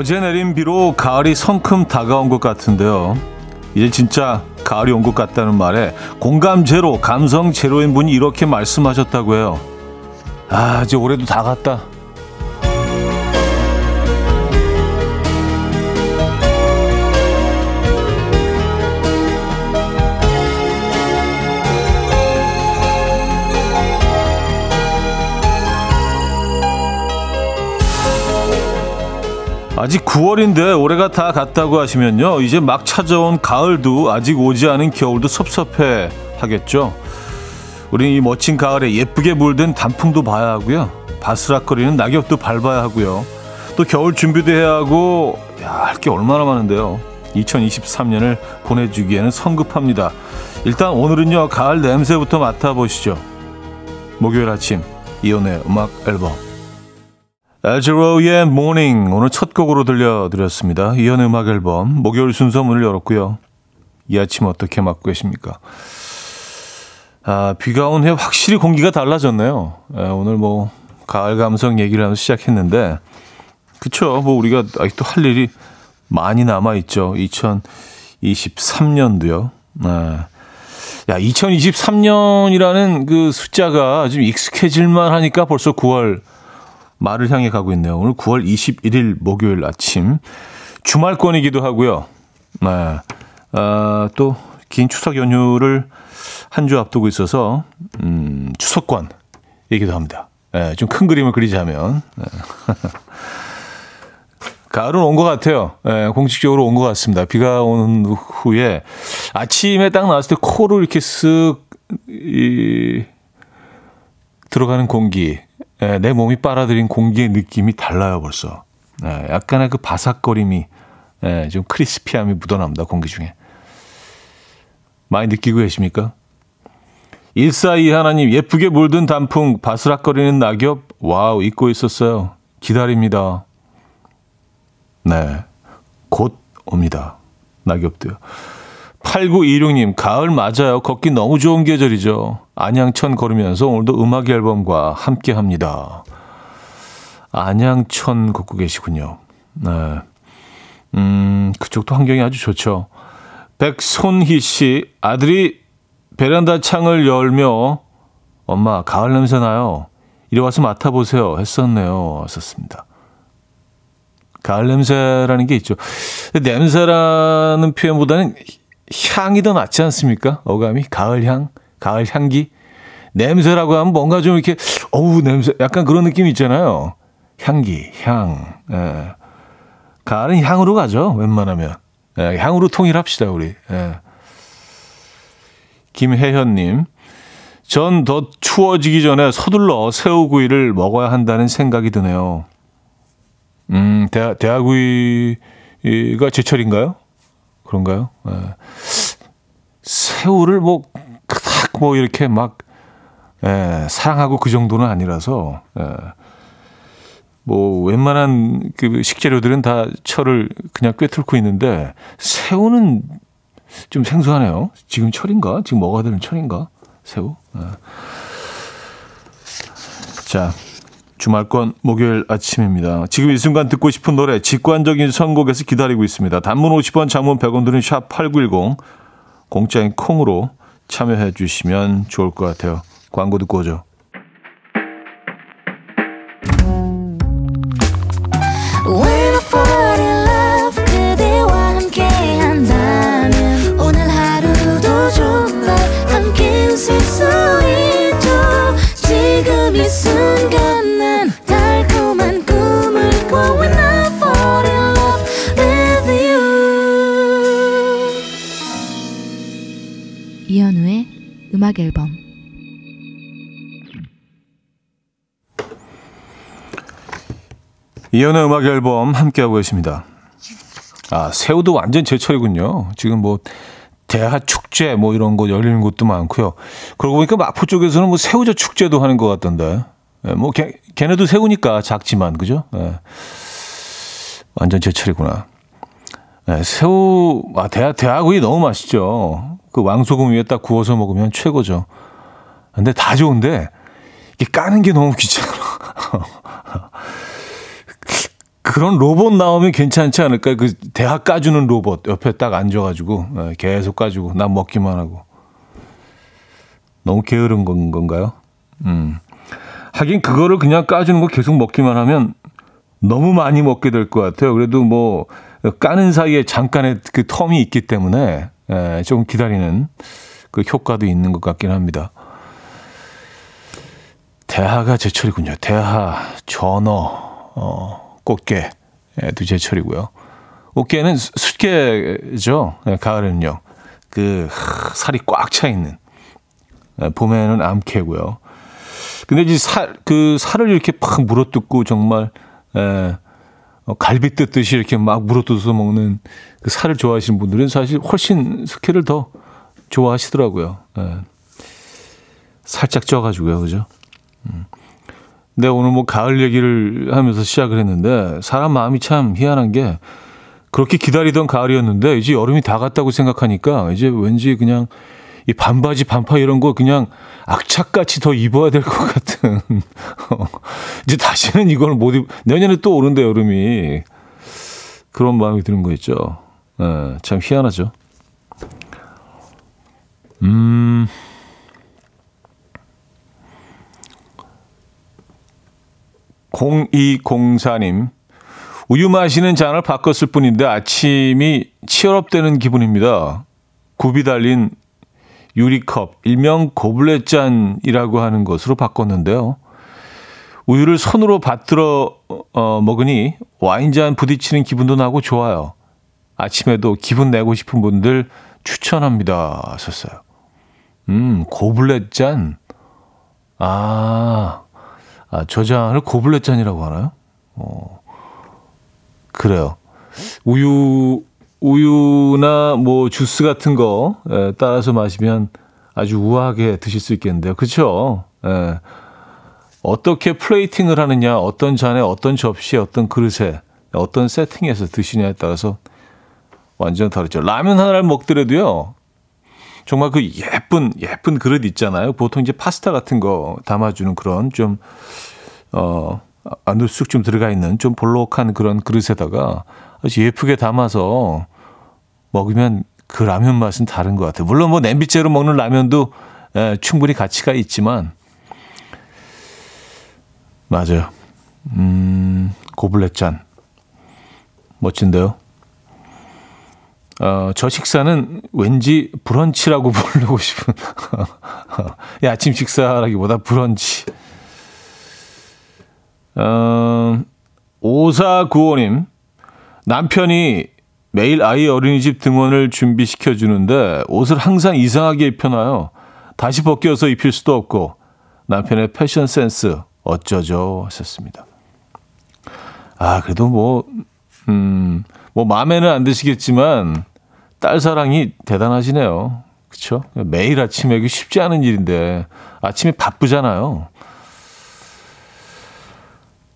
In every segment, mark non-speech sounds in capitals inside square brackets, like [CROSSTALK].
어제 내린 비로 가을이 성큼 다가온 것 같은데요. 이제 진짜 가을이 온 것 같다는 말에 공감 제로, 감성 제로인 분이 이렇게 말씀하셨다고 해요. 아, 이제 올해도 다 갔다. 아직 9월인데 올해가 다 갔다고 하시면요. 이제 막 찾아온 가을도 아직 오지 않은 겨울도 섭섭해 하겠죠. 우리는 이 멋진 가을에 예쁘게 물든 단풍도 봐야 하고요. 바스락거리는 낙엽도 밟아야 하고요. 또 겨울 준비도 해야 하고 할 게 얼마나 많은데요. 2023년을 보내주기에는 성급합니다. 일단 오늘은요. 가을 냄새부터 맡아보시죠. 목요일 아침 이연의 음악 앨범 Al Jarreau의 Mornin' 오늘 첫 곡으로 들려드렸습니다. 이현 음악 앨범 목요일 순서 문을 열었고요. 이 아침 어떻게 맞고 계십니까? 아, 비가 온 후에 확실히 공기가 달라졌네요. 아, 오늘 뭐 가을 감성 얘기를 하면서 시작했는데 그쵸 뭐 우리가 아직도 할 일이 많이 남아 있죠. 2023년도요. 아, 야, 2023년이라는 그 숫자가 좀 익숙해질만 하니까 벌써 9월 말을 향해 가고 있네요. 오늘 9월 21일 목요일 아침 주말권이기도 하고요. 네. 아, 또긴 추석 연휴를 한 주 앞두고 있어서 음, 추석권이기도 합니다. 네, 좀큰 그림을 그리자면 네. [LAUGHS] 가을은 온 것 같아요. 네, 공식적으로 온 것 같습니다. 비가 온 후에 아침에 딱 나왔을 때 코로 이렇게 쓱 이, 들어가는 공기 예, 내 몸이 빨아들인 공기의 느낌이 달라요, 벌써. 예, 약간의 그 바삭거림이, 예, 좀 crispy함이 묻어납니다, 공기 중에. 많이 느끼고 계십니까? 142 하나님, 예쁘게 물든 단풍, 바스락거리는 낙엽, 와우, 잊고 있었어요. 기다립니다. 네. 곧 옵니다. 낙엽도요. 8926님, 가을 맞아요. 걷기 너무 좋은 계절이죠. 안양천 걸으면서 오늘도 음악 앨범과 함께 합니다. 안양천 걷고 계시군요. 네. 음, 그쪽도 환경이 아주 좋죠. 백손희 씨, 아들이 베란다 창을 열며 엄마, 가을 냄새 나요. 이리 와서 맡아보세요. 했었네요. 썼습니다. 가을 냄새라는 게 있죠. 냄새라는 표현보다는 향이 더 낫지 않습니까? 어감이 가을 향, 가을 향기. 냄새라고 하면 뭔가 좀 이렇게 어우 냄새 약간 그런 느낌이 있잖아요. 향기, 향. 예. 가을은 향으로 가죠. 웬만하면. 예, 향으로 통일합시다 우리. 예. 김혜현님, 전 더 추워지기 전에 서둘러 새우구이를 먹어야 한다는 생각이 드네요. 음, 대, 대하구이가 제철인가요? 그런가요? 예. 새우를 뭐, 그닥 뭐 이렇게 막, 예, 사랑하고 그 정도는 아니라서, 예. 뭐, 웬만한 그 식재료들은 다 철을 그냥 꿰뚫고 있는데, 새우는 좀 생소하네요. 지금 철인가? 지금 먹어야 되는 철인가? 새우? 예. 자, 주말권 목요일 아침입니다. 지금 이 순간 듣고 싶은 노래 직관적인 선곡에서 기다리고 있습니다. 단문 50원, 장문 100원 드는 샵 8910 공짜인 콩으로 참여해 주시면 좋을 것 같아요. 광고 듣고 오죠. 음악 앨범 이연의 음악 앨범 함께하고 계십니다. 아, 새우도 완전 제철이군요. 지금 뭐 대하 축제 뭐 이런 거 열리는 곳도 많고요. 그러고 보니까 마포 쪽에서는 뭐 새우젓 축제도 하는 것 같던데. 네, 뭐 걔, 걔네도 새우니까 작지만 그죠? 네. 완전 제철이구나. 네, 새우 아 대하 대하구이 너무 맛있죠. 그 왕소금 위에 딱 구워서 먹으면 최고죠. 근데 다 좋은데 이게 까는 게 너무 귀찮아. [LAUGHS] 그런 로봇 나오면 괜찮지 않을까? 그 대학 까주는 로봇 옆에 딱 앉아가지고 예, 계속 까주고 난 먹기만 하고 너무 게으른 건 건가요? 음. 하긴 그거를 그냥 까주는 거 계속 먹기만 하면 너무 많이 먹게 될 것 같아요. 그래도 뭐 까는 사이에 잠깐의 그 텀이 있기 때문에 예, 조금 기다리는 그 효과도 있는 것 같긴 합니다. 대하가 제철이군요. 대하, 전어, 어, 꽃게도 제철이고요. 꽃게는 숫게죠. 네, 가을에는요. 그 살이 꽉 차 있는. 네, 봄에는 암캐고요. 근데 이제 살, 그 살을 이렇게 팍 물어뜯고 정말 에, 어, 갈비 뜯듯이 이렇게 막 물어뜯어서 먹는 그 살을 좋아하시는 분들은 사실 훨씬 스케를 더 좋아하시더라고요. 에. 살짝 쪄가지고요, 그죠? 음. 근데 오늘 뭐 가을 얘기를 하면서 시작을 했는데 사람 마음이 참 희한한 게 그렇게 기다리던 가을이었는데 이제 여름이 다 갔다고 생각하니까 이제 왠지 그냥 이 반바지 반파 이런 거 그냥 악착같이 더 입어야 될 것 같은 [LAUGHS] 이제 다시는 이걸 못 입. 내년에 또 오는데 여름이 그런 마음이 드는 거 있죠. 네, 참 희한하죠. 음. 0204님, 우유 마시는 잔을 바꿨을 뿐인데 아침이 치열업되는 기분입니다. 굽이 달린 유리컵, 일명 고블렛 잔이라고 하는 것으로 바꿨는데요. 우유를 손으로 받들어 어, 먹으니 와인잔 부딪히는 기분도 나고 좋아요. 아침에도 기분 내고 싶은 분들 추천합니다. 하셨어요. 음, 고블렛 잔. 아, 아, 저 잔을 고블렛 잔이라고 하나요? 어, 그래요. 우유, 우유나 뭐 주스 같은 거 에, 따라서 마시면 아주 우아하게 드실 수 있겠는데요. 그렇죠? 에, 어떻게 플레이팅을 하느냐, 어떤 잔에, 어떤 접시에, 어떤 그릇에, 어떤 세팅에서 드시냐에 따라서 완전 다르죠. 라면 하나를 먹더라도요. 정말 그 예쁜 예쁜 그릇 있잖아요. 보통 이제 파스타 같은 거 담아주는 그런 좀 어, 안으로 쑥좀 들어가 있는 좀 볼록한 그런 그릇에다가 아주 예쁘게 담아서 먹으면 그 라면 맛은 다른 것 같아요. 물론 뭐 냄비째로 먹는 라면도 에, 충분히 가치가 있지만 맞아요. 음, 고블렛 잔 멋진데요. 어, 저 식사는 왠지 브런치라고 [LAUGHS] 부르고 싶은 아침 식사라기보다 브런치. 어, 5495님, 남편이 매일 아이 어린이집 등원을 준비시켜 주는데 옷을 항상 이상하게 입혀놔요. 다시 벗겨서 입힐 수도 없고 남편의 패션 센스 어쩌죠 하셨습니다. 아 그래도 뭐 음, 뭐 마음에는 안 드시겠지만 딸 사랑이 대단하시네요. 그렇죠? 매일 아침에 이게 쉽지 않은 일인데 아침에 바쁘잖아요.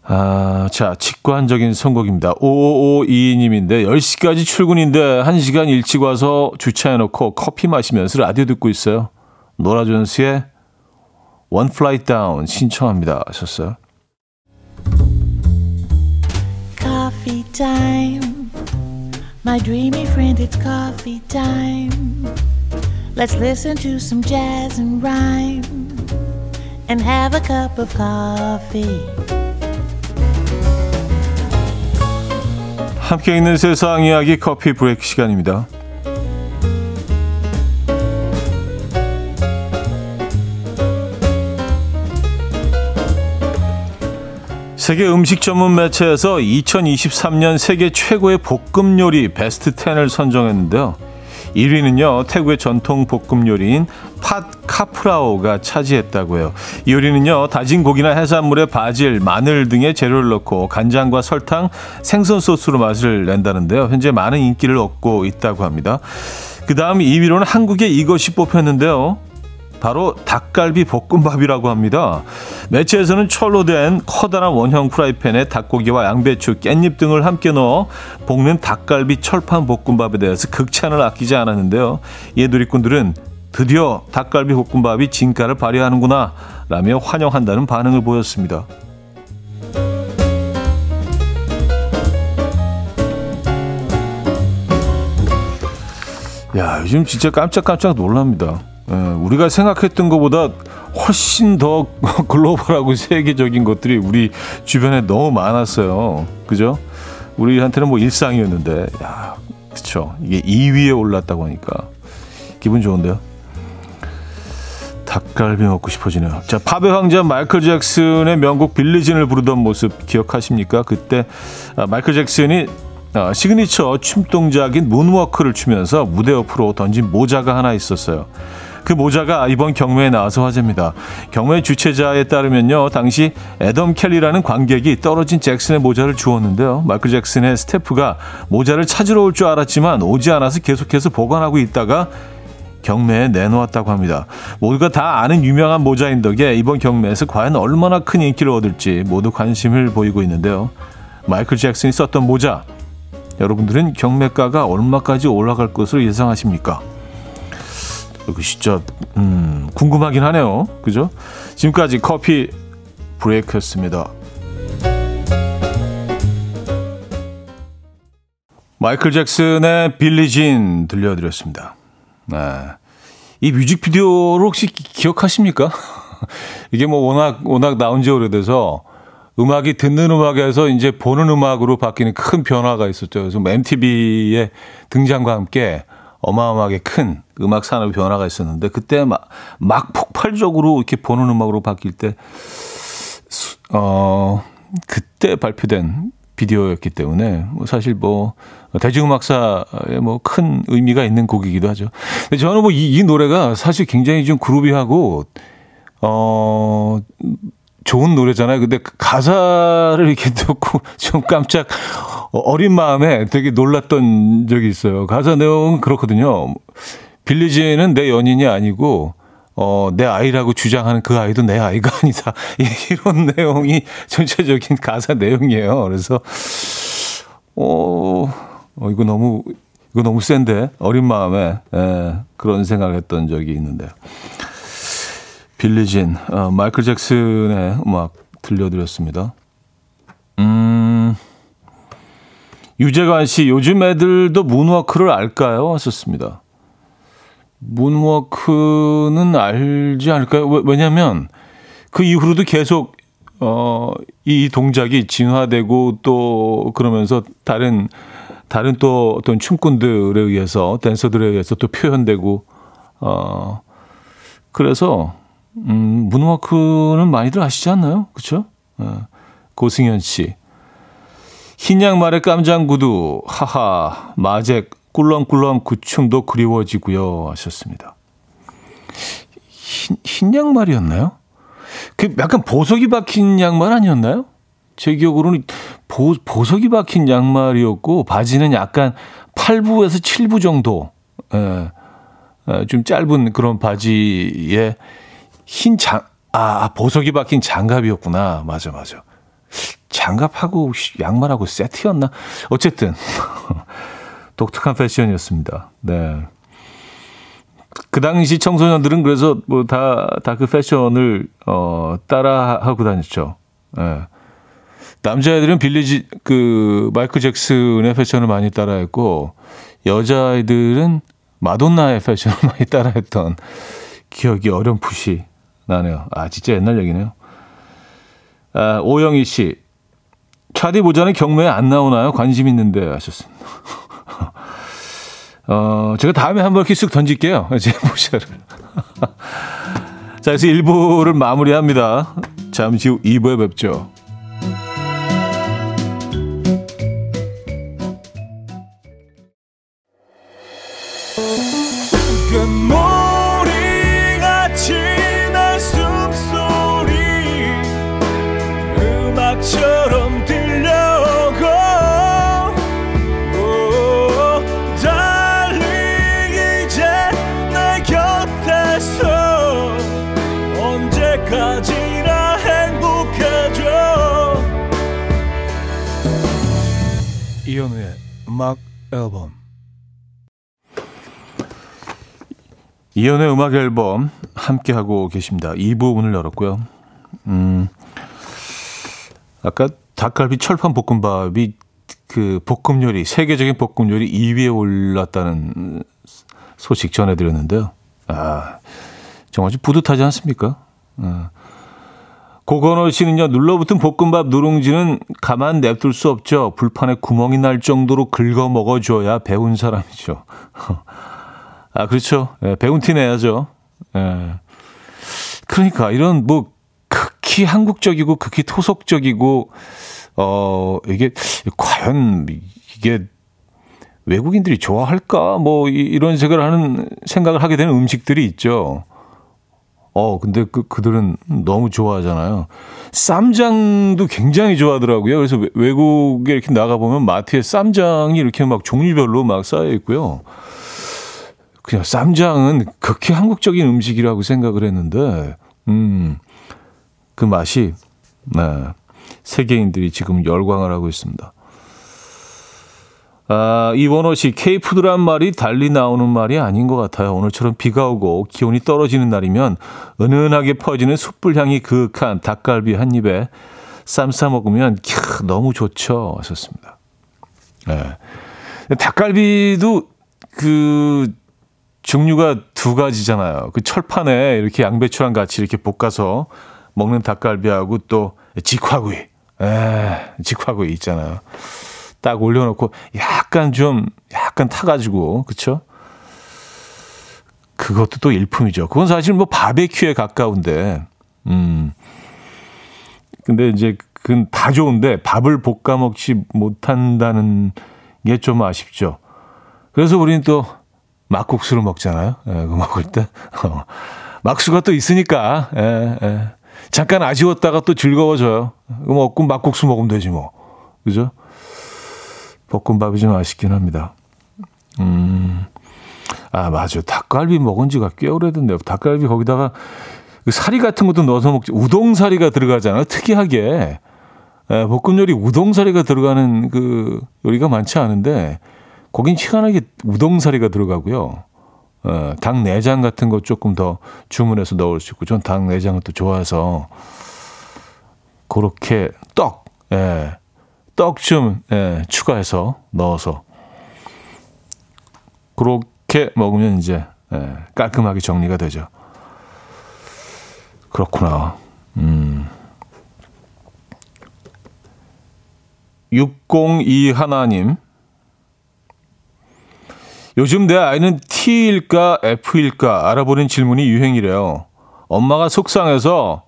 아, 자, 직관적인 선곡입니다. 5552님인데, 10시까지 출근인데, 1시간 일찍 와서 주차해놓고 커피 마시면서 라디오 듣고 있어요. 노라 존스의 One Flight Down 신청합니다. 하셨어요. 함께 있는 세상 이야기 커피 브레이크 시간입니다. 세계 음식 전문 매체에서 2023년 세계 최고의 볶음 요리 베스트 10을 선정했는데요. 1위는요, 태국의 전통 볶음 요리인 팟 카프라오가 차지했다고요. 이 요리는요, 다진 고기나 해산물에 바질, 마늘 등의 재료를 넣고 간장과 설탕, 생선 소스로 맛을 낸다는데요. 현재 많은 인기를 얻고 있다고 합니다. 그 다음 2위로는 한국의 이것이 뽑혔는데요. 바로 닭갈비 볶음밥이라고 합니다. 매체에서는 철로 된 커다란 원형 프라이팬에 닭고기와 양배추, 깻잎 등을 함께 넣어 볶는 닭갈비 철판 볶음밥에 대해서 극찬을 아끼지 않았는데요. 이 누리꾼들은 드디어 닭갈비 볶음밥이 진가를 발휘하는구나 라며 환영한다는 반응을 보였습니다. 야, 요즘 진짜 깜짝깜짝 놀랍니다. 예, 우리가 생각했던 것보다 훨씬 더 [LAUGHS] 글로벌하고 세계적인 것들이 우리 주변에 너무 많았어요. 그죠? 우리한테는 뭐 일상이었는데, 야, 그쵸. 이게 2위에 올랐다고 하니까 기분 좋은데요? 닭갈비 먹고 싶어지네요. 자, 팝의 황자 마이클 잭슨의 명곡 빌리진을 부르던 모습 기억하십니까? 그때 아, 마이클 잭슨이 아, 시그니처 춤 동작인 문워크를 추면서 무대 옆으로 던진 모자가 하나 있었어요. 그 모자가 이번 경매에 나와서 화제입니다. 경매 주최자에 따르면요. 당시 애덤 켈리라는 관객이 떨어진 잭슨의 모자를 주었는데요. 마이클 잭슨의 스태프가 모자를 찾으러 올 줄 알았지만 오지 않아서 계속해서 보관하고 있다가 경매에 내놓았다고 합니다. 모두가 다 아는 유명한 모자인 덕에 이번 경매에서 과연 얼마나 큰 인기를 얻을지 모두 관심을 보이고 있는데요. 마이클 잭슨이 썼던 모자. 여러분들은 경매가가 얼마까지 올라갈 것으로 예상하십니까? 그 진짜 음, 궁금하긴 하네요. 그죠? 지금까지 커피 브레이크였습니다. 마이클 잭슨의 빌리진 들려드렸습니다. 네. 이 뮤직비디오를 혹시 기, 억하십니까 [LAUGHS] 이게 뭐 워낙, 워낙 나온 지 오래돼서 음악이 듣는 음악에서 이제 보는 음악으로 바뀌는 큰 변화가 있었죠. 그래서 MTV의 등장과 함께 어마어마하게 큰 음악 산업 변화가 있었는데 그때 막, 막 폭발적으로 이렇게 보는 음악으로 바뀔 때, 어, 그때 발표된 비디오였기 때문에 뭐 사실 뭐 대중음악사에 뭐 큰 의미가 있는 곡이기도 하죠. 근데 저는 뭐이 이 노래가 사실 굉장히 좀 그루비하고 어 좋은 노래잖아요. 근데 그 가사를 이렇게 [LAUGHS] 듣고 좀 깜짝 어린 마음에 되게 놀랐던 적이 있어요. 가사 내용은 그렇거든요. 빌리지는 내 연인이 아니고 어, 내 아이라고 주장하는 그 아이도 내 아이가 [LAUGHS] 아니다. 이런 내용이 전체적인 가사 내용이에요. 그래서, 어, 어 이거 너무, 이거 너무 센데? 어린 마음에, 예, 그런 생각을 했던 적이 있는데요. 빌리진, 어, 마이클 잭슨의 음악 들려드렸습니다. 음, 유재관 씨, 요즘 애들도 문워크를 알까요? 하셨습니다. 문워크는 알지 않을까요? 왜냐하면 그 이후로도 계속 어, 이 동작이 진화되고 또 그러면서 다른 다른 또 어떤 춤꾼들에 의해서 댄서들에 의해서 또 표현되고 어 그래서 음 문워크는 많이들 아시지 않나요? 그렇죠? 어, 고승현 씨. 흰 양말에 깜장 구두 하하 마잭 꿀렁꿀렁 그 춤도 그리워지고요 하셨습니다. 흰, 흰 양말이었나요? 그 약간 보석이 박힌 양말 아니었나요? 제 기억으로는 보, 보석이 박힌 양말이었고 바지는 약간 8부에서 7부 정도 예, 예, 좀 짧은 그런 바지에 흰 장, 아, 보석이 박힌 장갑이었구나. 맞아, 맞아. 장갑하고 양말하고 세트였나? 어쨌든. [LAUGHS] 독특한 패션이었습니다. 네. 그 당시 청소년들은 그래서 뭐 다 다 그 패션을 어 따라 하고 다녔죠. 예. 네. 남자애들은 빌리지 그 마이클 잭슨의 패션을 많이 따라했고 여자아이들은 마돈나의 패션을 [LAUGHS] 많이 따라했던 기억이 어렴풋이 나네요. 아 진짜 옛날 얘기네요. 아, 오영희 씨 차디 보자는 경매에 안 나오나요? 관심 있는데 하셨습니다. [LAUGHS] 어, 제가 다음에 한번 이렇게 쓱 던질게요. [LAUGHS] 제 모자를. [LAUGHS] 자, 그래서 1부를 마무리합니다. 잠시 후 2부에 뵙죠. 이현우의 음악 앨범 이현우의 음악 앨범 함께하고 계십니다. 2부 문을 열었고요. 음, 아까 닭갈비 철판 볶음밥이 그 볶음 요리, 세계적인 볶음 요리 2위에 올랐다는 소식 전해드렸는데요. 아, 정말 좀 뿌듯하지 않습니까? 아. 고건호 씨는요, 눌러붙은 볶음밥 누룽지는 가만 냅둘 수 없죠. 불판에 구멍이 날 정도로 긁어 먹어줘야 배운 사람이죠. [LAUGHS] 아, 그렇죠. 예, 배운 티 내야죠. 예. 그러니까 이런 뭐 극히 한국적이고 극히 토속적이고, 어, 이게 과연 이게 외국인들이 좋아할까? 뭐 이런 생각을 하는 생각을 하게 되는 음식들이 있죠. 어, 근데 그, 그들은 너무 좋아하잖아요. 쌈장도 굉장히 좋아하더라고요. 그래서 외국에 이렇게 나가보면 마트에 쌈장이 이렇게 막 종류별로 막 쌓여 있고요. 그냥 쌈장은 극히 한국적인 음식이라고 생각을 했는데, 음, 그 맛이, 네, 세계인들이 지금 열광을 하고 있습니다. 아, 이원호 씨, 케이푸드란 말이 달리 나오는 말이 아닌 것 같아요. 오늘처럼 비가 오고 기온이 떨어지는 날이면 은은하게 퍼지는 숯불 향이 그윽한 닭갈비 한 입에 쌈 싸 먹으면 캬, 너무 좋죠. 하셨습니다. 네. 닭갈비도 그 종류가 두 가지잖아요. 그 철판에 이렇게 양배추랑 같이 이렇게 볶아서 먹는 닭갈비하고 또 직화구이. 에, 직화구이 있잖아요. 딱 올려놓고 약간 좀 약간 타가지고 그쵸? 그것도 또 일품이죠. 그건 사실 뭐 바베큐에 가까운데, 음. 근데 이제 그건 다 좋은데 밥을 볶아 먹지 못한다는 게 좀 아쉽죠. 그래서 우리는 또 막국수를 먹잖아요. 예, 그 먹을 때. 어. 막수가 또 있으니까, 예, 예. 잠깐 아쉬웠다가 또 즐거워져요. 그럼 먹고 막국수 먹으면 되지 뭐. 그죠? 볶음밥이 좀 아쉽긴 합니다. 음, 아, 맞아. 닭갈비 먹은 지가 꽤 오래됐네요. 닭갈비 거기다가 그 사리 같은 것도 넣어서 먹지. 우동사리가 들어가잖아요. 특이하게. 에, 볶음 요리 우동사리가 들어가는 그 요리가 많지 않은데, 거긴 희한하게 우동사리가 들어가고요. 어, 닭 내장 같은 거 조금 더 주문해서 넣을 수 있고, 전 닭 내장을 또 좋아해서, 그렇게 떡, 예. 떡좀 예, 추가해서 넣어서 그렇게 먹으면 이제 예, 깔끔하게 정리가 되죠. 그렇구나. 음. 602 하나님. 요즘 내 아이는 T일까 F일까 알아보는 질문이 유행이래요. 엄마가 속상해서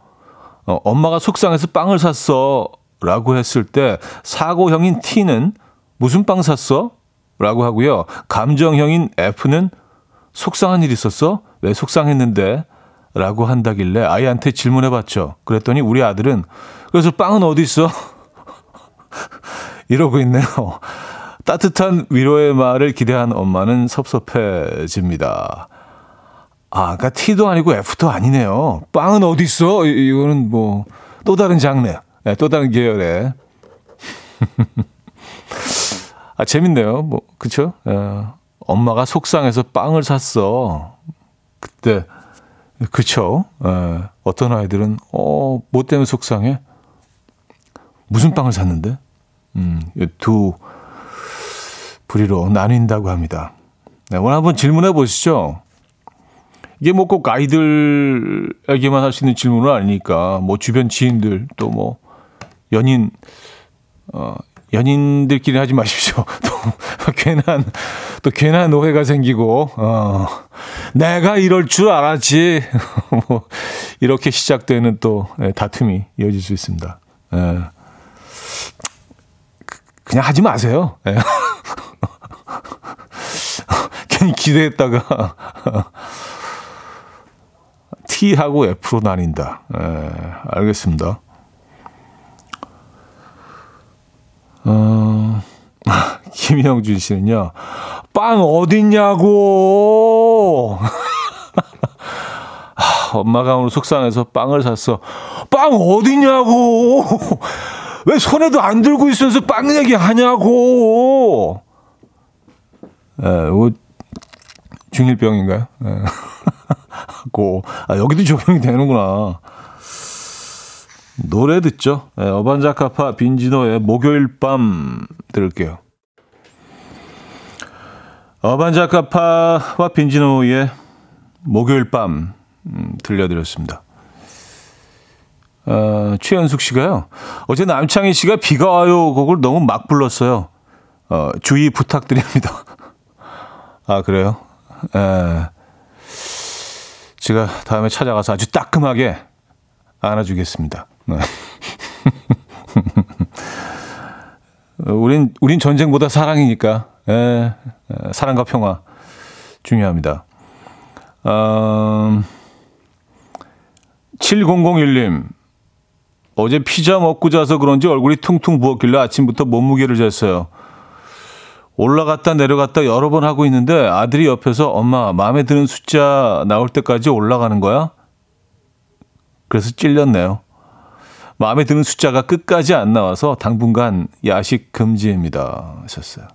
어, 엄마가 속상해서 빵을 샀어. 라고 했을 때 사고형인 T는 무슨 빵 샀어? 라고 하고요. 감정형인 F는 속상한 일 있었어? 왜 속상했는데? 라고 한다길래 아이한테 질문해 봤죠. 그랬더니 우리 아들은 그래서 빵은 어디 있어? [LAUGHS] 이러고 있네요. 따뜻한 위로의 말을 기대한 엄마는 섭섭해집니다. 아, 그러니까 T도 아니고 F도 아니네요. 빵은 어디 있어? 이거는 뭐 또 다른 장르. 네, 또 다른 계열의. 아, 재밌네요. 뭐, 그쵸? 어, 엄마가 속상해서 빵을 샀어. 그때, 그쵸? 어, 어떤 아이들은, 어, 뭐 때문에 속상해? 무슨 빵을 샀는데? 음, 두 부리로 나뉜다고 합니다. 네, 오늘 한번 질문해 보시죠. 이게 뭐 꼭 아이들에게만 할 수 있는 질문은 아니니까, 뭐 주변 지인들, 또 뭐, 연인 어 연인들끼리 하지 마십시오. [LAUGHS] 또 괜한 또 괜한 오해가 생기고 어 내가 이럴 줄 알았지. [LAUGHS] 뭐 이렇게 시작되는 또 예, 다툼이 이어질 수 있습니다. 예. 그냥 하지 마세요. 예. [LAUGHS] 괜히 기대했다가 T하고 F로 나뉜다. 예, 알겠습니다. 어, [LAUGHS] 김영준 씨는요, 빵 어딨냐고! [LAUGHS] 엄마가 오늘 속상해서 빵을 샀어. 빵 어딨냐고! 왜 손에도 안 들고 있으면서 빵 얘기 하냐고! 에, 뭐, 중일병인가요? 에. [LAUGHS] 고, 아, 여기도 적용이 되는구나. 노래 듣죠. 네, 어반자카파 빈지노의 목요일 밤 들을게요. 어반자카파와 빈지노의 목요일 밤 음, 들려드렸습니다. 어, 최현숙 씨가요. 어제 남창희 씨가 비가 와요 곡을 너무 막 불렀어요. 어, 주의 부탁드립니다. [LAUGHS] 아, 그래요? 에, 제가 다음에 찾아가서 아주 따끔하게 안아주겠습니다. 네. [LAUGHS] 우린, 우린 전쟁보다 사랑이니까, 에, 사랑과 평화 중요합니다. 음, 7001님, 어제 피자 먹고 자서 그런지 얼굴이 퉁퉁 부었길래 아침부터 몸무게를 쟀어요. 올라갔다 내려갔다 여러 번 하고 있는데 아들이 옆에서 엄마 마음에 드는 숫자 나올 때까지 올라가는 거야? 그래서 찔렸네요. 마음에 드는 숫자가 끝까지 안 나와서 당분간 야식 금지입니다. 하셨어요.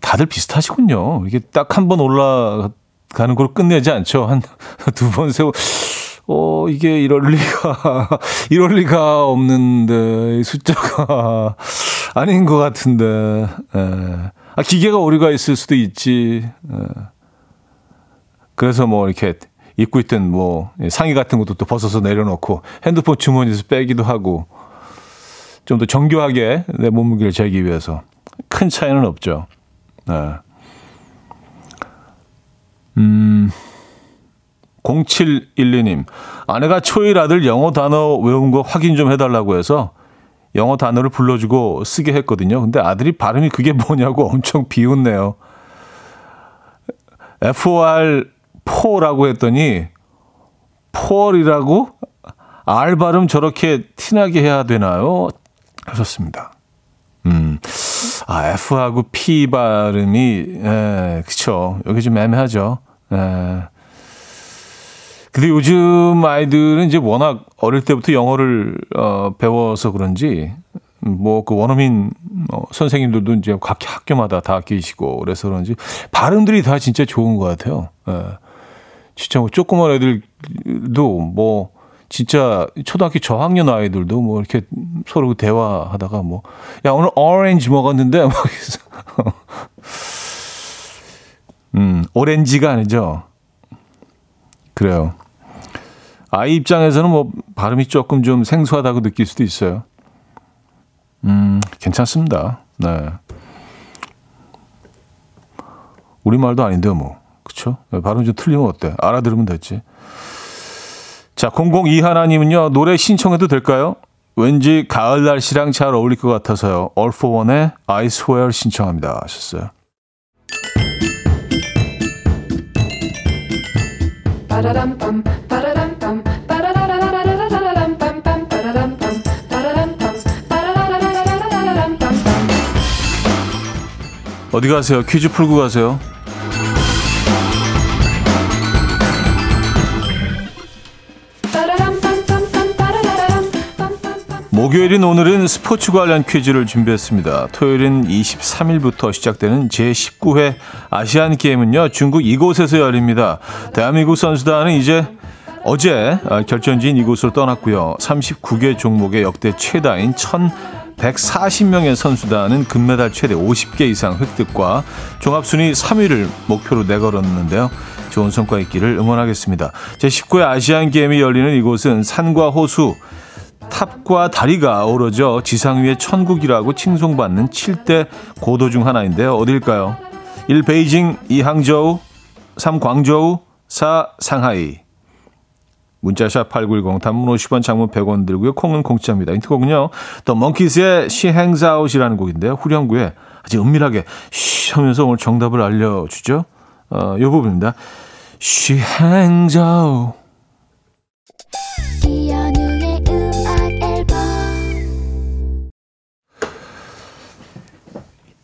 다들 비슷하시군요. 이게 딱 한 번 올라가는 걸 끝내지 않죠. 한 [LAUGHS] 두 번 세고 어, 이게 이럴 리가, [LAUGHS] 이럴 리가 없는데, 숫자가 [LAUGHS] 아닌 것 같은데, 에. 아, 기계가 오류가 있을 수도 있지. 에. 그래서 뭐 이렇게 입고 있던 뭐 상의 같은 것도 또 벗어서 내려놓고 핸드폰 주머니에서 빼기도 하고 좀 더 정교하게 내 몸무게를 재기 위해서 큰 차이는 없죠. 네. 음. 0712님, 아내가 초일 아들 영어 단어 외운 거 확인 좀 해달라고 해서 영어 단어를 불러주고 쓰게 했거든요. 근데 아들이 발음이 그게 뭐냐고 엄청 비웃네요. FOR, 포라고 했더니, 폴이라고? R 발음 저렇게 티나게 해야 되나요? 하셨습니다. 음, 아, F하고 P 발음이, 에, 그쵸. 여기 좀 애매하죠. 에. 근데 요즘 아이들은 이제 워낙 어릴 때부터 영어를 어, 배워서 그런지 뭐 그 원어민 어, 선생님들도 이제 각 학교마다 다 계시고 그래서 그런지 발음들이 다 진짜 좋은 것 같아요. 예. 진짜 뭐 조그만 애들도 뭐 진짜 초등학교 저학년 아이들도 뭐 이렇게 서로 대화하다가 뭐 야 오늘 오렌지 먹었는데 [LAUGHS] 막 음, 오렌지가 아니죠. 그래요. 아이 입장에서는 뭐 발음이 조금 좀 생소하다고 느낄 수도 있어요. 음, 괜찮습니다. 네. 우리말도 아닌데요, 뭐. 그쵸? 발음 좀 틀리면 어때? 알아들으면 됐지. 자, 002 하나님은요, 노래 신청해도 될까요? 왠지 가을 날씨랑 잘 어울릴 것 같아서요. All for One의 I Swear 신청합니다. 하셨어요. 어디 가세요? 퀴즈 풀고 가세요. 목요일인 오늘은 스포츠 관련 퀴즈를 준비했습니다. 토요일인 23일부터 시작되는 제19회 아시안 게임은요, 중국 이곳에서 열립니다. 대한민국 선수단은 이제 어제 결전지인 이곳으로 떠났고요. 39개 종목의 역대 최다인 1,140명의 선수단은 금메달 최대 50개 이상 획득과 종합순위 3위를 목표로 내걸었는데요. 좋은 성과 있기를 응원하겠습니다. 제19회 아시안 게임이 열리는 이곳은 산과 호수, 탑과 다리가 어우러져 지상 위의 천국이라고 칭송받는 7대 고도 중 하나인데요. 어딜까요? 1. 베이징, 2. 항저우, 3. 광저우, 4. 상하이. 문자샵 8910 단문 50원 장문 100원 들고요. 콩은 공짜입니다. 인트곡은요. 더 Hangs Out이라는 곡인데요. 후렴구에 아주 은밀하게 쉬 하면서 오늘 정답을 알려주죠. 어, 이 부분입니다. Out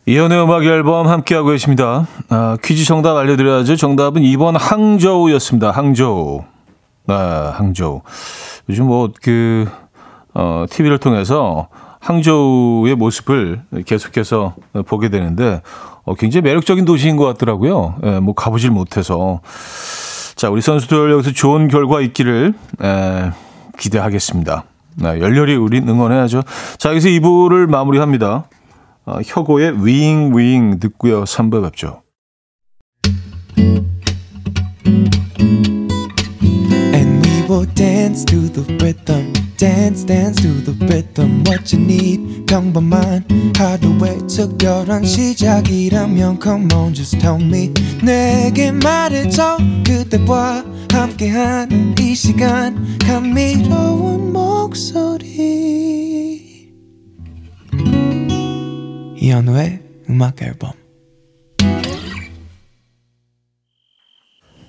이연의 음악 앨범 함께하고 계십니다. 아, 퀴즈 정답 알려드려야죠. 정답은 2번 항저우였습니다. 항저우. 네, 항저우. 요즘 뭐, 그, 어, TV를 통해서 항저우의 모습을 계속해서 보게 되는데, 어, 굉장히 매력적인 도시인 것 같더라고요. 예, 뭐, 가보질 못해서. 자, 우리 선수들 여기서 좋은 결과 있기를, 에, 기대하겠습니다. 네, 열렬히 우린 응원해야죠. 자, 여기서 2부를 마무리합니다. 어, 혁오의 위잉 위잉 듣고요. 3부 뵙죠. Will dance to the rhythm. dance dance to the rhythm what you need 평범한 하루의 특별한 시작이라면 come on just tell me 내게 말해줘 그대와 함께한 이 시간 감미로운 목소리 이현우의 음악 앨범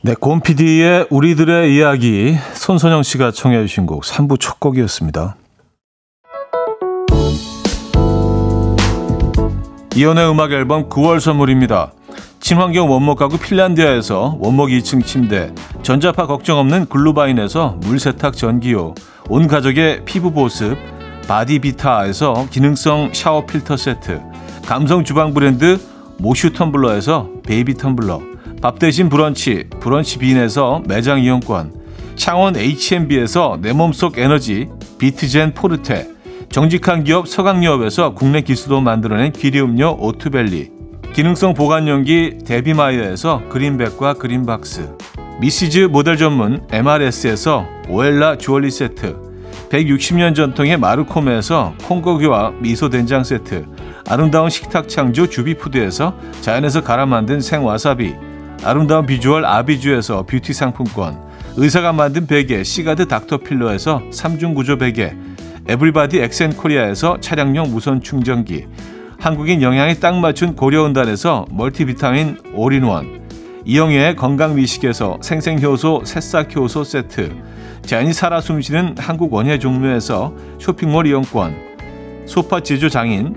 네, 곰피디의 우리들의 이야기 손선영 씨가 청해 주신 곡 3부 첫 곡이었습니다. 이연의 음악 앨범 9월 선물입니다. 친환경 원목 가구 핀란디아에서 원목 2층 침대, 전자파 걱정 없는 글루바인에서 물세탁 전기요, 온 가족의 피부 보습, 바디비타에서 기능성 샤워 필터 세트, 감성 주방 브랜드 모슈 텀블러에서 베이비 텀블러, 밥 대신 브런치, 브런치 빈에서 매장 이용권, 창원 H&B에서 내 몸속 에너지, 비트젠 포르테, 정직한 기업 서강유업에서 국내 기수도 만들어낸 기리음료 오투벨리, 기능성 보관용기 데비마이어에서 그린백과 그린박스, 미시즈 모델 전문 MRS에서 오엘라 주얼리 세트, 160년 전통의 마르코메에서 콩고기와 미소된장 세트, 아름다운 식탁 창조 주비푸드에서 자연에서 갈아 만든 생와사비, 아름다운 비주얼 아비주에서 뷰티 상품권, 의사가 만든 베개 시가드 닥터필러에서 3중 구조 베개, 에브리바디 엑센코리아에서 차량용 무선 충전기, 한국인 영양에 딱 맞춘 고려온단에서 멀티비타민 올인원, 이영애의 건강미식에서 생생효소 새싹효소 세트, 자연이 살아 숨쉬는 한국 원예 종묘에서 쇼핑몰 이용권, 소파 제조 장인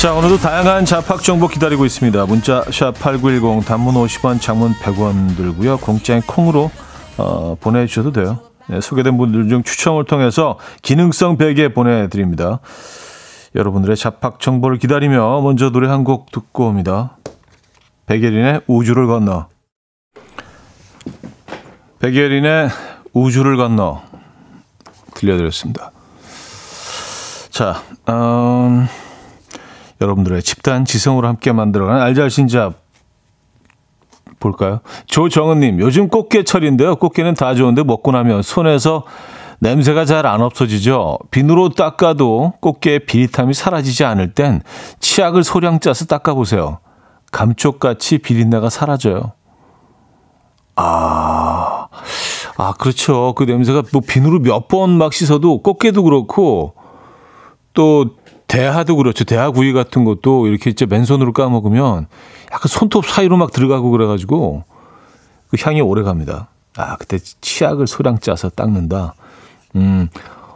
자, 오늘도 다양한 잡학 정보 기다리고 있습니다. 문자 샵8910 단문 50원, 장문 100원 들고요. 공짜인 콩으로 어, 보내 주셔도 돼요. 네, 소개된 분들 중 추첨을 통해서 기능성 베개 보내 드립니다. 여러분들의 잡학 정보를 기다리며 먼저 노래 한 곡 듣고 옵니다. 백예린의 우주를 건너. 백예린의 우주를 건너 들려드렸습니다. 자, 음... 여러분들의 집단 지성으로 함께 만들어가는 알잘신잡 볼까요? 조정은님, 요즘 꽃게철인데요. 꽃게는 다 좋은데 먹고 나면 손에서 냄새가 잘 안 없어지죠. 비누로 닦아도 꽃게의 비릿함이 사라지지 않을 땐 치약을 소량 짜서 닦아보세요. 감쪽같이 비린내가 사라져요. 아, 아, 그렇죠. 그 냄새가 뭐 비누로 몇 번 막 씻어도 꽃게도 그렇고 또 대하도 그렇죠. 대하 구이 같은 것도 이렇게 이제 맨손으로 까먹으면 약간 손톱 사이로 막 들어가고 그래가지고 그 향이 오래 갑니다. 아, 그때 치약을 소량 짜서 닦는다. 음,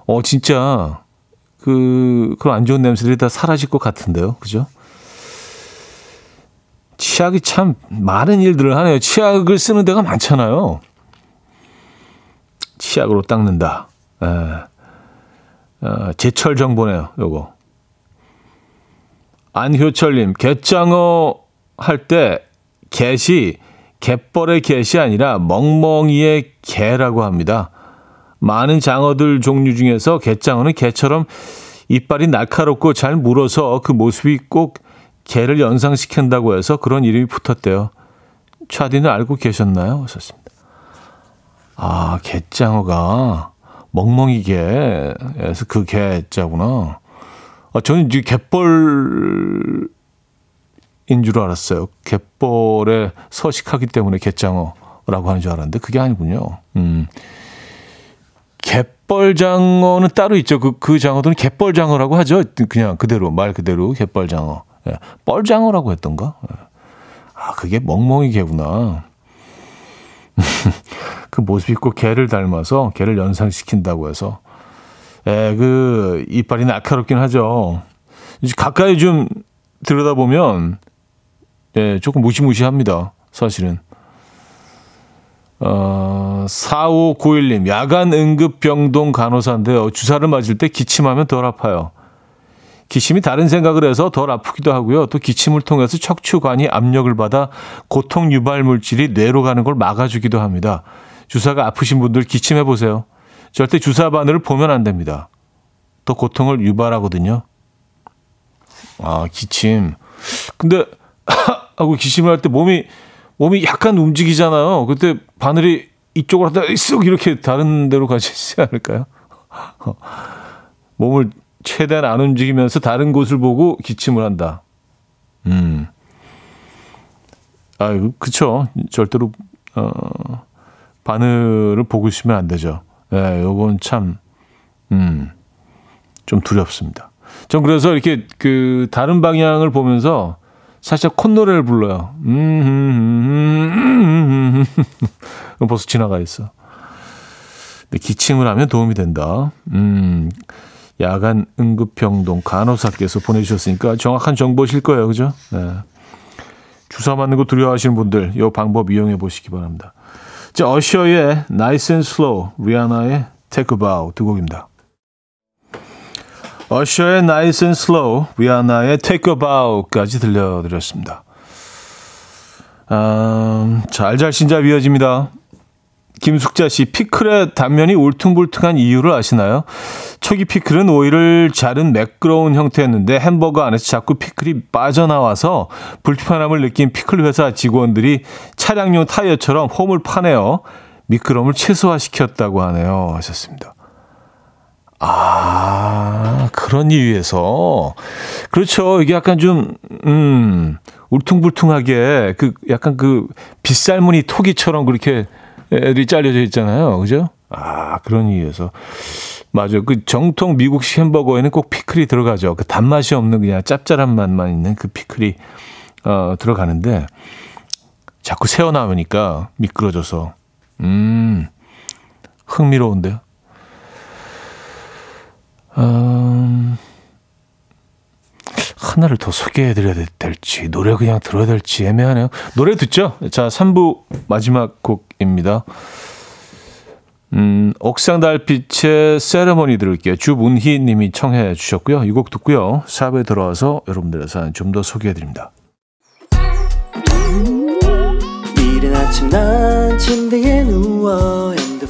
어, 진짜 그, 그런 안 좋은 냄새들이 다 사라질 것 같은데요. 그죠? 치약이 참 많은 일들을 하네요. 치약을 쓰는 데가 많잖아요. 치약으로 닦는다. 에, 어, 제철 정보네요. 요거. 안효철님, 갯장어 할때 get이 갯벌의 get이 아니라 멍멍이의 개라고 합니다. 많은 장어들 종류 중에서 갯장어는 개처럼 이빨이 날카롭고 잘 물어서 그 모습이 꼭 개를 연상시킨다고 해서 그런 이름이 붙었대요. 차디는 알고 계셨나요? 하셨습니다. 아, 갯장어가 멍멍이 개에서 그 개자구나. 아, 저는 이 갯벌인 줄 알았어요. 갯벌에 서식하기 때문에 갯장어라고 하는 줄 알았는데 그게 아니군요. 음. 갯벌장어는 따로 있죠. 그, 그 장어들은 갯벌장어라고 하죠. 그냥 그대로, 말 그대로 갯벌장어. 예. 뻘장어라고 했던가? 예. 아, 그게 멍멍이 개구나. [LAUGHS] 그 모습이 꼭 개를 닮아서 개를 연상시킨다고 해서. 예, 그 이빨이 날카롭긴 하죠. 가까이 좀 들여다보면 예, 조금 무시무시합니다. 사실은. 어, 4591님, 야간 응급병동 간호사인데요. 주사를 맞을 때 기침하면 덜 아파요. 기침이 다른 생각을 해서 덜 아프기도 하고요. 또 기침을 통해서 척추관이 압력을 받아 고통 유발 물질이 뇌로 가는 걸 막아주기도 합니다. 주사가 아프신 분들 기침해 보세요. 절대 주사 바늘을 보면 안 됩니다. 또 고통을 유발하거든요. 아, 기침. 근데 [LAUGHS] 하고 기침을 할 때 몸이 몸이 약간 움직이잖아요. 그때 바늘이 이쪽으로 하다 쓱 이렇게 다른 데로 가지 지 않을까요? [LAUGHS] 몸을 최대한 안 움직이면서 다른 곳을 보고 기침을 한다. 음. 아, 그쵸. 절대로, 어, 바늘을 보고 있으면 안 되죠. 예, 네, 요건 참, 음, 좀 두렵습니다. 전 그래서 이렇게 그 다른 방향을 보면서 살짝 콧노래를 불러요. 음, 음, 음, 음, [LAUGHS] 벌써 지나가 있어. 근데 기침을 하면 도움이 된다. 음, 야간 응급병동 간호사께서 보내주셨으니까 정확한 정보실 거예요. 그죠? 네. 주사 맞는 거 두려워하시는 분들 이 방법 이용해 보시기 바랍니다. 자, 어셔의 Nice and Slow, 리아나의 Take a Bow 두 곡입니다. 어셔의 Nice and Slow, 리아나의 Take a Bow까지 들려드렸습니다. 음, 잘잘 신잡 이어집니다. 김숙자 씨, 피클의 단면이 울퉁불퉁한 이유를 아시나요? 초기 피클은 오이를 자른 매끄러운 형태였는데 햄버거 안에서 자꾸 피클이 빠져나와서 불편함을 느낀 피클 회사 직원들이 차량용 타이어처럼 홈을 파내어 미끄럼을 최소화시켰다고 하네요. 하셨습니다. 아, 그런 이유에서. 그렇죠. 이게 약간 좀, 음, 울퉁불퉁하게 그 약간 그 빗살무늬 토기처럼 그렇게 애들이 잘려져 있잖아요. 그죠? 아, 그런 이유에서. 맞아요. 그 정통 미국식 햄버거에는 꼭 피클이 들어가죠. 그 단맛이 없는 그냥 짭짤한 맛만 있는 그 피클이 어, 들어가는데 자꾸 새어 나오니까 미끄러져서 음 흥미로운데요. 음, 하나를 더 소개해드려야 될지 노래 그냥 들어야 될지 애매하네요. 노래 듣죠. 자 3부 마지막 곡입니다. 음, 옥상 달빛의 세레머니 들을게요. 주문희 님이 청해 주셨고요. 이 곡 듣고요. 샵에 들어와서 여러분들의 사연 좀 더 소개해 드립니다. 이른 아침 난 침대에 누워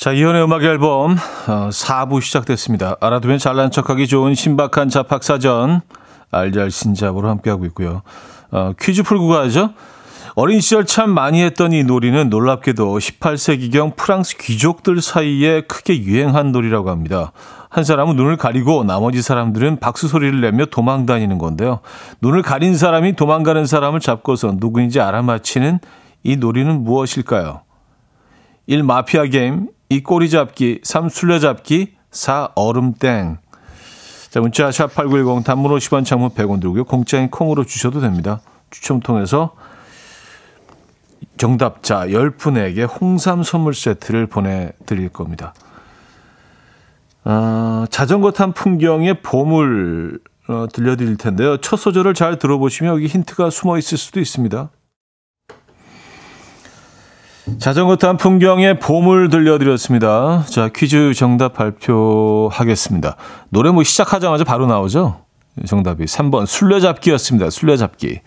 자, 이현의 음악 앨범 어, 4부 시작됐습니다. 알아두면 잘난 척하기 좋은 신박한 잡학사전 알잘신잡으로 함께하고 있고요. 어, 퀴즈 풀고 가죠. 어린 시절 참 많이 했던 이 놀이는 놀랍게도 18세기경 프랑스 귀족들 사이에 크게 유행한 놀이라고 합니다. 한 사람은 눈을 가리고 나머지 사람들은 박수 소리를 내며 도망 다니는 건데요. 눈을 가린 사람이 도망가는 사람을 잡고서 누구인지 알아맞히는 이 놀이는 무엇일까요? 1. 마피아 게임, 2. 꼬리 잡기, 3. 술래잡기, 4. 얼음땡. 자, 문자 샵8910 단문 50원 장문 100원 들고요. 공짜인 콩으로 주셔도 됩니다. 추첨 통해서 정답자 10분에게 홍삼 선물 세트를 보내드릴 겁니다. 아, 자전거 탄 풍경의 보물 어, 들려드릴 텐데요. 첫 소절을 잘 들어보시면 여기 힌트가 숨어 있을 수도 있습니다. 자전거 탄 풍경의 보물 들려드렸습니다. 자, 퀴즈 정답 발표하겠습니다. 노래 뭐 시작하자마자 바로 나오죠? 정답이 3번 술래잡기였습니다. 술래잡기.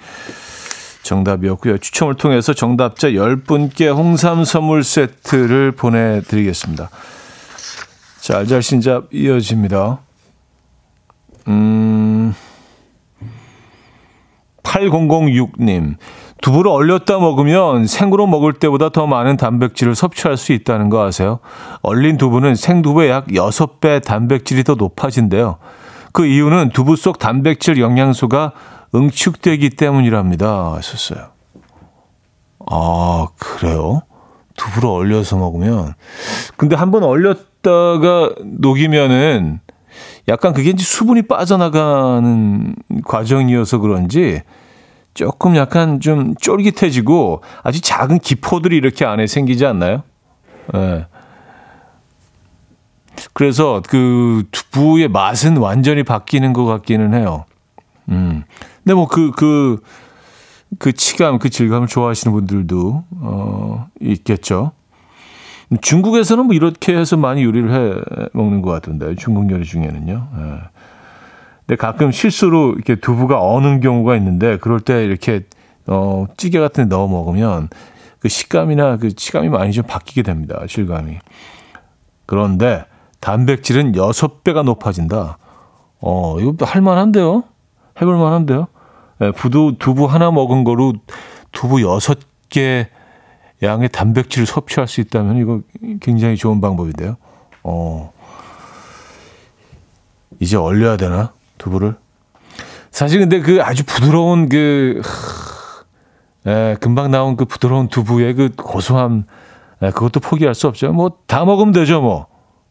정답이었고요. 추첨을 통해서 정답자 10분께 홍삼 선물 세트를 보내드리겠습니다. 자, 알잘신잡 이어집니다. 음, 8006님. 두부를 얼렸다 먹으면 생으로 먹을 때보다 더 많은 단백질을 섭취할 수 있다는 거 아세요? 얼린 두부는 생두부의 약 6배 단백질이 더 높아진대요. 그 이유는 두부 속 단백질 영양소가 응축되기 때문이랍니다. 하셨어요. 아, 그래요? 두부를 얼려서 먹으면. 근데 한 번 얼렸다가 녹이면은 약간 그게 이제 수분이 빠져나가는 과정이어서 그런지 조금 약간 좀 쫄깃해지고 아주 작은 기포들이 이렇게 안에 생기지 않나요? 예. 네. 그래서 그 두부의 맛은 완전히 바뀌는 것 같기는 해요. 음. 근데 뭐 그, 그, 그 치감, 그 질감을 좋아하시는 분들도, 어, 있겠죠. 중국에서는 뭐 이렇게 해서 많이 요리를 해 먹는 것 같은데, 중국 요리 중에는요. 예. 근데 가끔 실수로 이렇게 두부가 어는 경우가 있는데, 그럴 때 이렇게, 어, 찌개 같은 데 넣어 먹으면 그 식감이나 그 치감이 많이 좀 바뀌게 됩니다. 질감이. 그런데 단백질은 6배가 높아진다. 어, 이거 할만한데요? 해볼 만한데요? 예, 부두, 두부 하나 먹은 거로 두부 6개 양의 단백질을 섭취할 수 있다면 이거 굉장히 좋은 방법인데요. 어, 이제 얼려야 되나? 두부를? 사실 근데 그 아주 부드러운 그, 예, 금방 나온 그 부드러운 두부의 그 고소함, 예, 그것도 포기할 수 없죠. 뭐 다 먹으면 되죠, 뭐.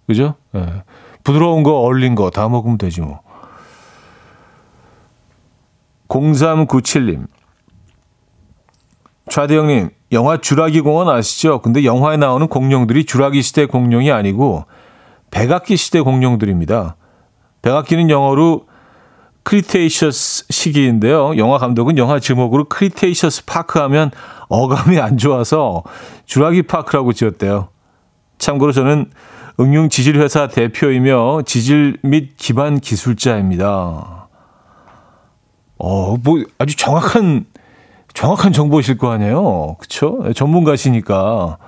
그죠? 예. 부드러운 거, 얼린 거 다 먹으면 되지 뭐. 0397님. 차대 형님, 영화 주라기 공원 아시죠? 근데 영화에 나오는 공룡들이 주라기 시대 공룡이 아니고 백악기 시대 공룡들입니다. 백악기는 영어로 Cretaceous 시기인데요. 영화 감독은 영화 제목으로 Cretaceous Park 하면 어감이 안 좋아서 주라기 Park라고 지었대요. 참고로 저는 응용 지질 회사 대표이며 지질 및 기반 기술자입니다. 어, 뭐 아주 정확한 정확한 정보실 거 아니에요. 그쵸? 전문가시니까.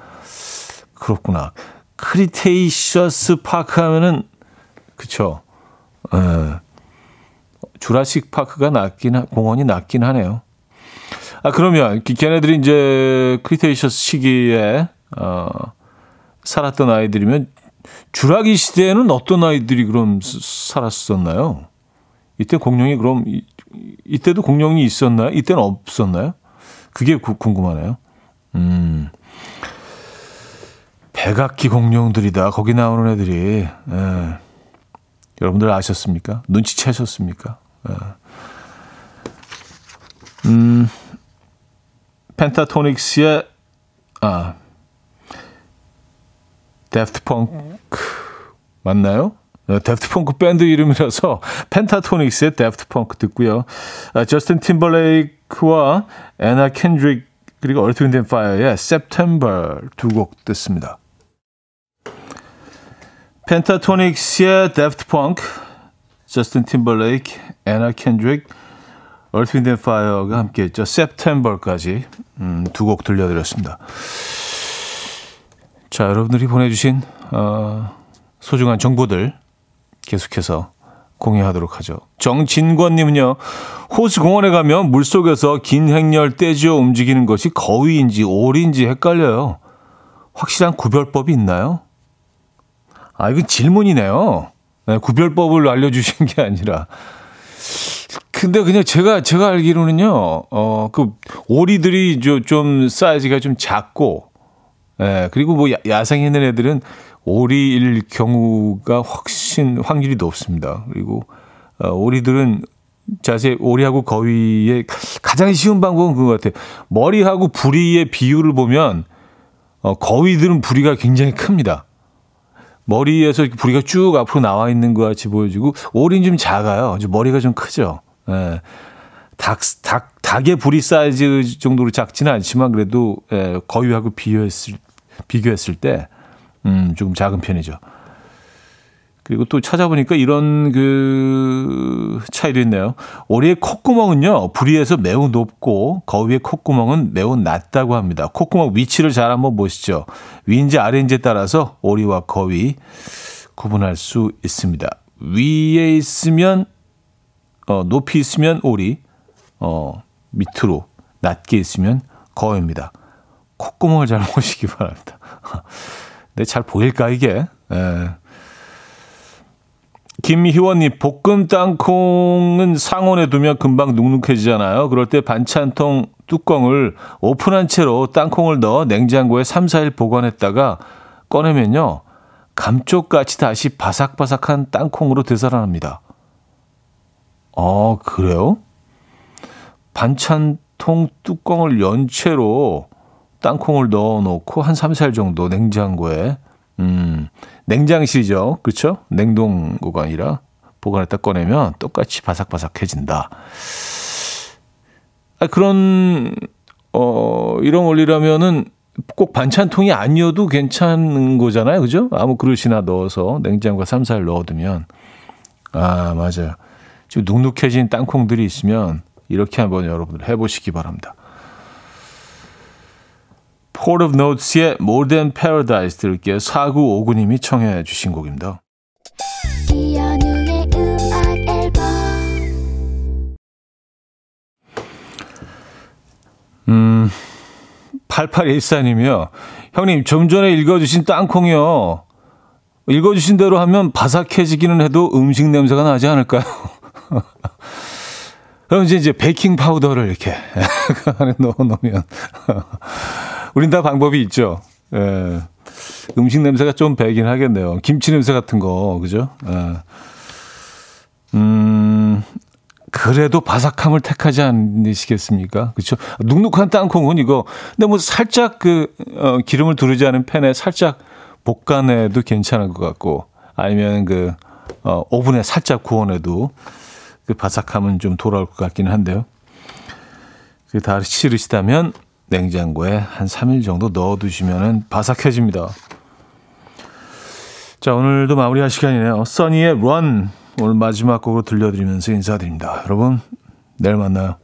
그렇구나. Cretaceous Park 하면은. 에, Jurassic Park가 낫긴, 공원이 낫긴 하네요. 아, 그러면, 걔네들이 이제 Cretaceous 시기에, 어, 살았던 아이들이면, 주라기 시대에는 어떤 아이들이 그럼 살았었나요? 이때 공룡이 그럼 이때도 공룡이 있었나요? 이때는 없었나요? 그게 구, 궁금하네요. 음. 백악기 공룡들이다. 거기 나오는 애들이. 예. 여러분들 아셨습니까? 눈치채셨습니까? 예. 음. 펜타토닉스의 아 데프트 펑크 맞나요? Daft Punk 밴드 이름이라서 [LAUGHS] 펜타토닉스의 Daft Punk 듣고요. 아, 저스틴 팀벌레이크와 애나 켄드릭 그리고 Earth, Wind & Fire의 September 두 곡 듣습니다. 펜타토닉스의 Daft Punk, 저스틴 팀벌레이크, 애나 켄드릭, Earth, Wind & Fire가 함께했죠. September까지 음, 두곡 들려드렸습니다. 자, 여러분들이 보내주신 어, 소중한 정보들 계속해서 공유하도록 하죠. 정진권님은요, 호수공원에 가면 물 속에서 긴 행렬 떼지어 움직이는 것이 거위인지 오리인지 헷갈려요. 확실한 구별법이 있나요? 아, 이건 질문이네요. 네, 구별법을 알려주신 게 아니라. 근데 그냥 제가, 제가 알기로는요, 어, 그, 오리들이 좀 사이즈가 좀 작고, 예, 그리고 뭐 야생에 있는 애들은 오리일 경우가 훨씬 확률이 높습니다. 그리고 어, 오리들은 자세 오리하고 거위의 가장 쉬운 방법은 그거 같아요. 머리하고 부리의 비율을 보면 어, 거위들은 부리가 굉장히 큽니다. 머리에서 부리가 쭉 앞으로 나와 있는 것 같이 보여지고 오리는 좀 작아요. 머리가 좀 크죠. 예. 닭, 닭, 닭의 부리 사이즈 정도로 작지는 않지만 그래도 예, 거위하고 비교했을, 비교했을 때, 음, 조금 작은 편이죠. 그리고 또 찾아보니까 이런 그 차이도 있네요. 오리의 콧구멍은요, 부리에서 매우 높고 거위의 콧구멍은 매우 낮다고 합니다. 콧구멍 위치를 잘 한번 보시죠. 위인지 아래인지에 따라서 오리와 거위 구분할 수 있습니다. 위에 있으면, 어, 높이 있으면 오리, 어, 밑으로 낮게 있으면 거위입니다. 콧구멍을 잘 [LAUGHS] 보시기 바랍니다. 근데 잘 보일까, 이게? 예. 김희원님, 볶음 땅콩은 상온에 두면 금방 눅눅해지잖아요. 그럴 때 반찬통 뚜껑을 오픈한 채로 땅콩을 넣어 냉장고에 3, 4일 보관했다가 꺼내면요. 감쪽같이 다시 바삭바삭한 땅콩으로 되살아납니다. 어, 그래요? 반찬통 뚜껑을 연 채로 땅콩을 넣어 놓고 한 3, 4일 정도 냉장고에 음, 냉장실이죠. 그렇죠? 냉동고가 아니라 보관했다 꺼내면 똑같이 바삭바삭해진다. 아, 그런 어 이런 원리라면은 꼭 반찬통이 아니어도 괜찮은 거잖아요. 그죠? 아무 그릇이나 넣어서 냉장고에 3, 4일 넣어두면 아, 맞아요. 지금 눅눅해진 땅콩들이 있으면 이렇게 한번 여러분들 해보시기 바랍니다. Port of Notes의 More Than Paradise 들을게요. 4959님이 청해 주신 곡입니다. 음, 8814님이요. 형님, 좀 전에 읽어주신 땅콩이요. 읽어주신 대로 하면 바삭해지기는 해도 음식 냄새가 나지 않을까요? [LAUGHS] 그럼 이제, 이제 베이킹 파우더를 이렇게 [LAUGHS] 안에 넣어 놓으면 우린 다 방법이 있죠. 예. 음식 냄새가 좀 배긴 하겠네요. 김치 냄새 같은 거, 그죠? 예. 음, 그래도 바삭함을 택하지 않으시겠습니까? 그렇죠? 눅눅한 땅콩은 이거, 근데 뭐 살짝 그, 어, 기름을 두르지 않은 팬에 살짝 볶아내도 괜찮을 것 같고, 아니면 그, 어, 오븐에 살짝 구워내도 그 바삭함은 좀 돌아올 것 같기는 한데요. 그다 싫으시다면 냉장고에 한 3일 정도 넣어두시면 바삭해집니다. 자, 오늘도 마무리할 시간이네요. 써니의 Run 오늘 마지막 곡으로 들려드리면서 인사드립니다. 여러분, 내일 만나요.